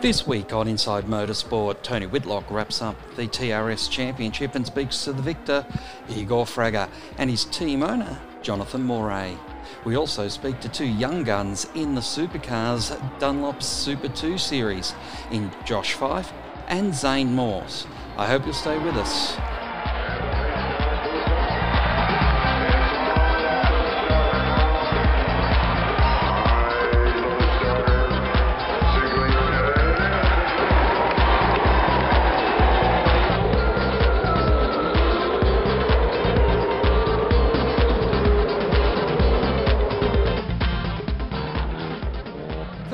This week on Inside Motorsport, Tony Whitlock wraps up the TRS Championship and speaks to the victor, Igor Fraga, and his team owner, Jonathan Moray. We also speak to two young guns in the supercars Dunlop Super 2 series, in Josh Fife and Zane Morse. I hope you'll stay with us.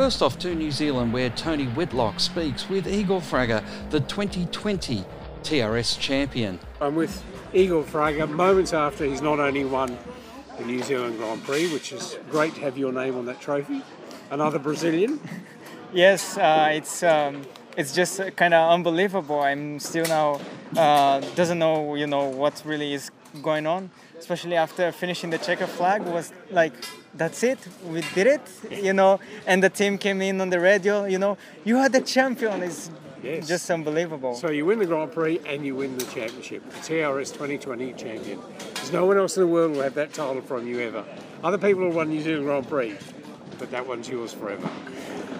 First off to New Zealand, where Tony Whitlock speaks with Igor Fraga, the 2020 TRS champion. I'm with Igor Fraga moments after he's not only won the New Zealand Grand Prix, which is great to have your name on that trophy, another Brazilian. Yes, uh, it's um, it's just kind of unbelievable. I'm still now uh, doesn't know you know what really is going on, especially after finishing the checker flag was like that's it we did it you know and the team came in on the radio you know you are the champion it's Yes. just unbelievable So you win the Grand Prix and you win the championship, the TRS 2020 champion. There's no one else in the world will have that title from you ever. Other people will won New Zealand Grand Prix, but that one's yours forever.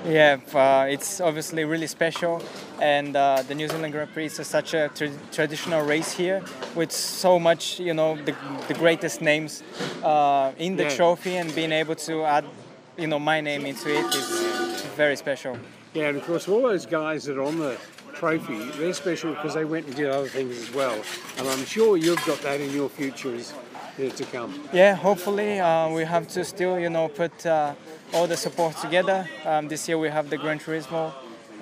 Yeah uh, it's obviously really special and uh, the new zealand grand prix is such a tra- traditional race here with so much you know the, the greatest names uh, in the Yeah. trophy and being able to add you know my name into it is very special Yeah, and of course, all those guys that are on the trophy, they're special because they went and did other things as well. And I'm sure you've got that in your futures here to come. Yeah, hopefully uh, we have to still, you know, put uh, all the support together. Um, this year we have the Gran Turismo,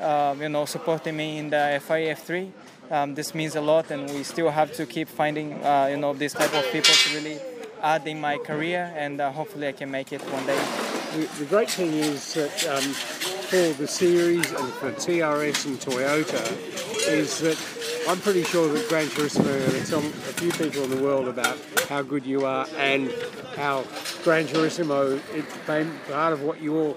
uh, you know, supporting me in the FIA F3. Um, this means a lot, and we still have to keep finding, uh, you know, this type of people to really add in my career, and uh, hopefully I can make it one day. The, the great thing is that um, for the series and for TRS and Toyota is that I'm pretty sure that Gran Turismo to tell a few people in the world about how good you are and how Gran Turismo it became part of what you're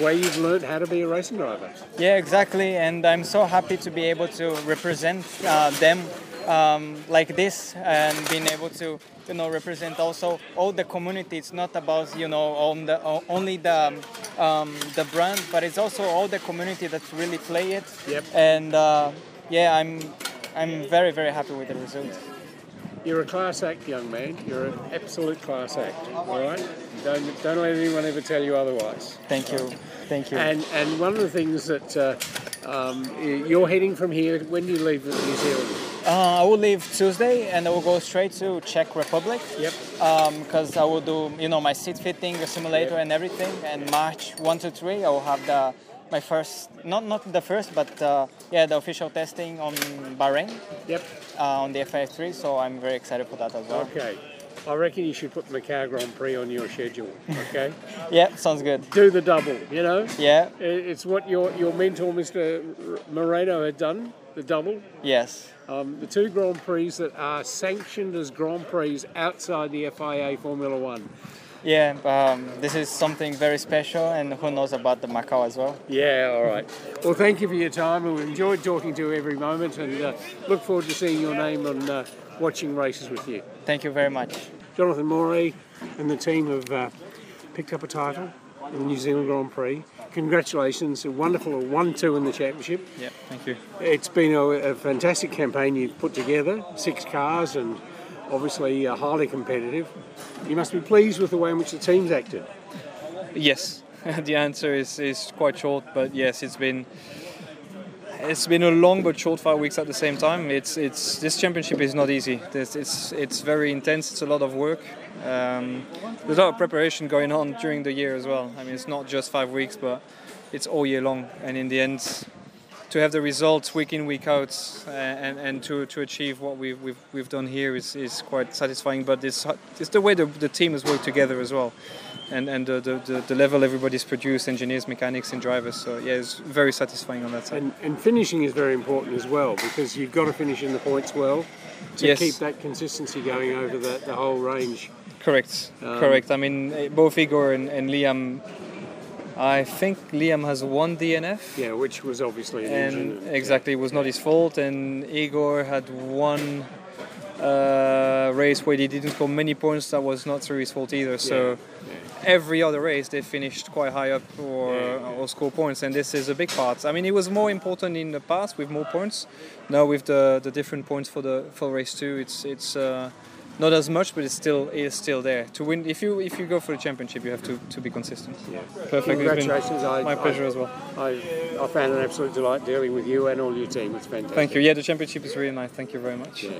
way you've learned how to be a racing driver. Yeah, exactly, and I'm so happy to be able to represent uh, them um, like this and being able to, you know, represent also all the community. It's not about you know on the only the um, the brand, but it's also all the community that really play it. Yep. And uh, yeah, I'm I'm very very happy with the result. You're a class act, young man. You're an absolute class act. All right. Don't don't let anyone ever tell you otherwise. Thank you, thank you. And and one of the things that uh, um, you're heading from here. When do you leave New Zealand? Uh, I will leave Tuesday and I will go straight to Czech Republic. Yep. because I will do you know my seat fitting simulator and everything. And March one to three, I will have the my first not not the first, but uh, yeah the official testing on Bahrain Yep. uh, on the FIA3. So I'm very excited for that as well. Okay. I reckon you should put the Macau Grand Prix on your schedule. Okay. Yeah, sounds good. Do the double. You know. Yeah. It's what your your mentor, Mr. Moreno, had done. The double. Yes. Um, the two Grand Prix that are sanctioned as Grand Prix outside the FIA Formula One. Yeah. Um, this is something very special, and who knows about the Macau as well. Yeah, all right. Well, thank you for your time. and We've enjoyed talking to you every moment and uh, look forward to seeing your name on uh, watching races with you. Thank you very much. Jonathan Morey and the team have uh, picked up a title in the New Zealand Grand Prix. Congratulations, a wonderful 1 2 in the championship. Yeah. Thank you. It's been a, a fantastic campaign you've put together, six cars and obviously uh, highly competitive. You must be pleased with the way in which the team's acted. Yes, the answer is, is quite short, but yes, it's been it's been a long but short five weeks at the same time. It's it's this championship is not easy. This, it's it's very intense. It's a lot of work. Um, there's a lot of preparation going on during the year as well. I mean, it's not just five weeks, but it's all year long. And in the end, to have the results week in week out uh, and, and to, to achieve what we've, we've, we've done here is, is quite satisfying. But it's, it's the way the, the team has worked together as well and, and the, the, the, level everybody's produced, engineers, mechanics, and drivers. So yeah, it's very satisfying on that side. And, and finishing is very important as well because you've got to finish in the points well to Yes. keep that consistency going over the, the whole range. Correct, Um, correct. I mean, eh, both Igor and, and Liam I think Liam has one DNF. Yeah, which was obviously an and exactly it was not his fault. And Igor had one uh, race where he didn't score many points. That was not through his fault either. So every other race they finished quite high up or, or score points, and this is a big part. I mean, it was more important in the past with more points. Now with the, the different points for the for race two, it's it's. Uh, not as much, but it's still it is still there to win. If you if you go for the championship, you have to, to be consistent. Yeah. Perfect. Congratulations! I, my pleasure I, as well. I, I found an absolute delight dealing with you and all your team. It's fantastic. Thank you. Yeah, the championship is really nice. Thank you very much. Yeah.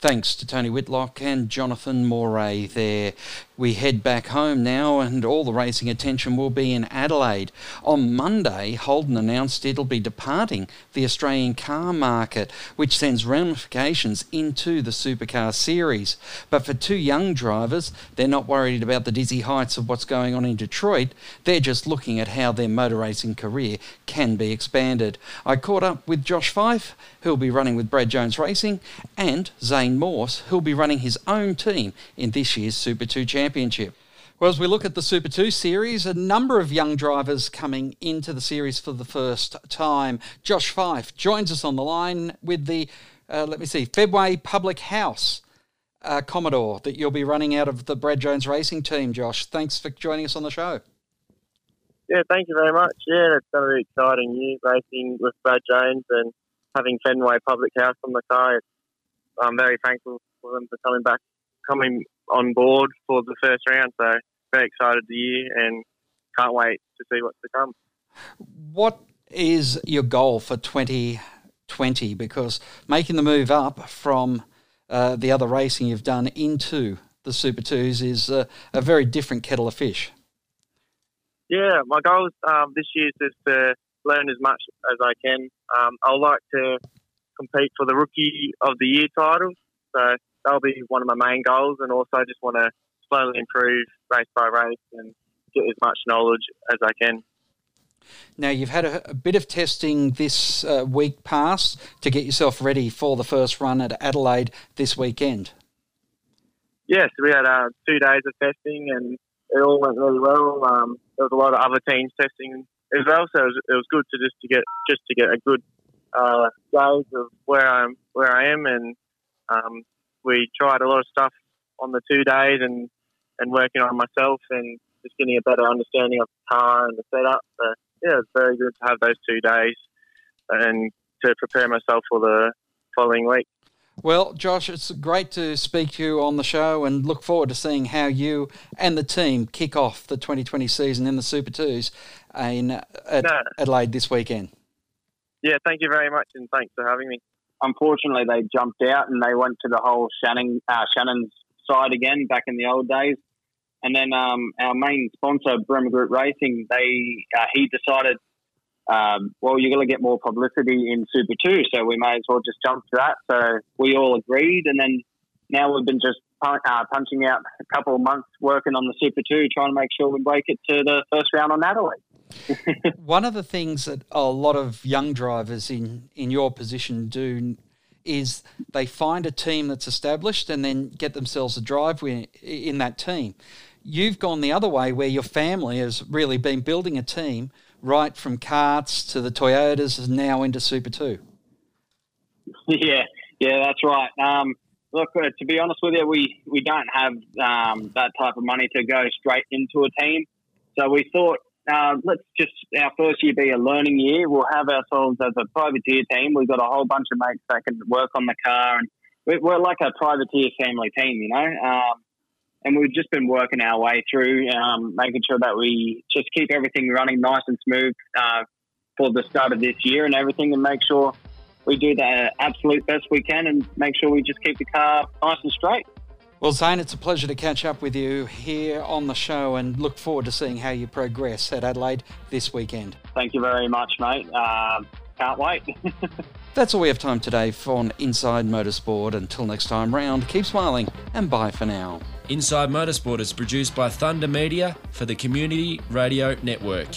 Thanks to Tony Whitlock and Jonathan Moray there. We head back home now, and all the racing attention will be in Adelaide. On Monday, Holden announced it'll be departing the Australian car market, which sends ramifications into the supercar series. But for two young drivers, they're not worried about the dizzy heights of what's going on in Detroit. They're just looking at how their motor racing career can be expanded. I caught up with Josh Fife, who'll be running with Brad Jones Racing, and Zane Morse, who'll be running his own team in this year's Super 2 Championship. Well, as we look at the Super 2 series, a number of young drivers coming into the series for the first time. Josh Fife joins us on the line with the, uh, let me see, Fenway Public House uh, Commodore that you'll be running out of the Brad Jones Racing team, Josh. Thanks for joining us on the show. Yeah, thank you very much. Yeah, it's going to be exciting year racing with Brad Jones and having Fenway Public House on the car. I'm very thankful for them for coming back, coming on board for the first round. So very excited the year and can't wait to see what's to come. What is your goal for 2020? Because making the move up from uh, the other racing you've done into the Super Twos is uh, a very different kettle of fish. Yeah, my goal um, this year is just to learn as much as I can. Um, I like to compete for the Rookie of the Year title, so that'll be one of my main goals, and also just want to slowly improve race by race and get as much knowledge as I can. Now, you've had a, a bit of testing this uh, week past to get yourself ready for the first run at Adelaide this weekend. Yes, we had uh, two days of testing and it all went really well. Um, there was a lot of other teams testing as well, so it was, it was good to just to get just to get a good uh, gauge of where I'm where I am, and um, we tried a lot of stuff on the two days and and working on myself and just getting a better understanding of the car and the setup. So yeah, it's very good to have those two days and to prepare myself for the following week. Well, Josh, it's great to speak to you on the show and look forward to seeing how you and the team kick off the 2020 season in the Super Twos in at No. Adelaide this weekend. Yeah, thank you very much and thanks for having me. unfortunately they jumped out and they went to the whole Shannon uh, Shannon's side again back in the old days. And then um, our main sponsor, Bremer Group Racing, they uh, he decided, um, well, you're going to get more publicity in Super Two, so we may as well just jump to that. So we all agreed, and then now we've been just pun- uh, punching out a couple of months working on the Super Two, trying to make sure we break it to the first round on Adelaide. One of the things that a lot of young drivers in, in your position do is they find a team that's established and then get themselves a drive in that team. You've gone the other way where your family has really been building a team right from karts to the Toyotas and now into Super 2. Yeah, yeah, that's right. Um, look, uh, to be honest with you, we, we don't have um, that type of money to go straight into a team. So we thought, uh, let's just our first year be a learning year. We'll have ourselves as a privateer team. We've got a whole bunch of mates that can work on the car, and we- we're like a privateer family team, you know. Um, and we've just been working our way through, um, making sure that we just keep everything running nice and smooth uh, for the start of this year and everything, and make sure we do the absolute best we can and make sure we just keep the car nice and straight. Well, Zane, it's a pleasure to catch up with you here on the show and look forward to seeing how you progress at Adelaide this weekend. Thank you very much, mate. Uh, can't wait. That's all we have time today for Inside Motorsport. Until next time round, keep smiling and bye for now. Inside Motorsport is produced by Thunder Media for the Community Radio Network.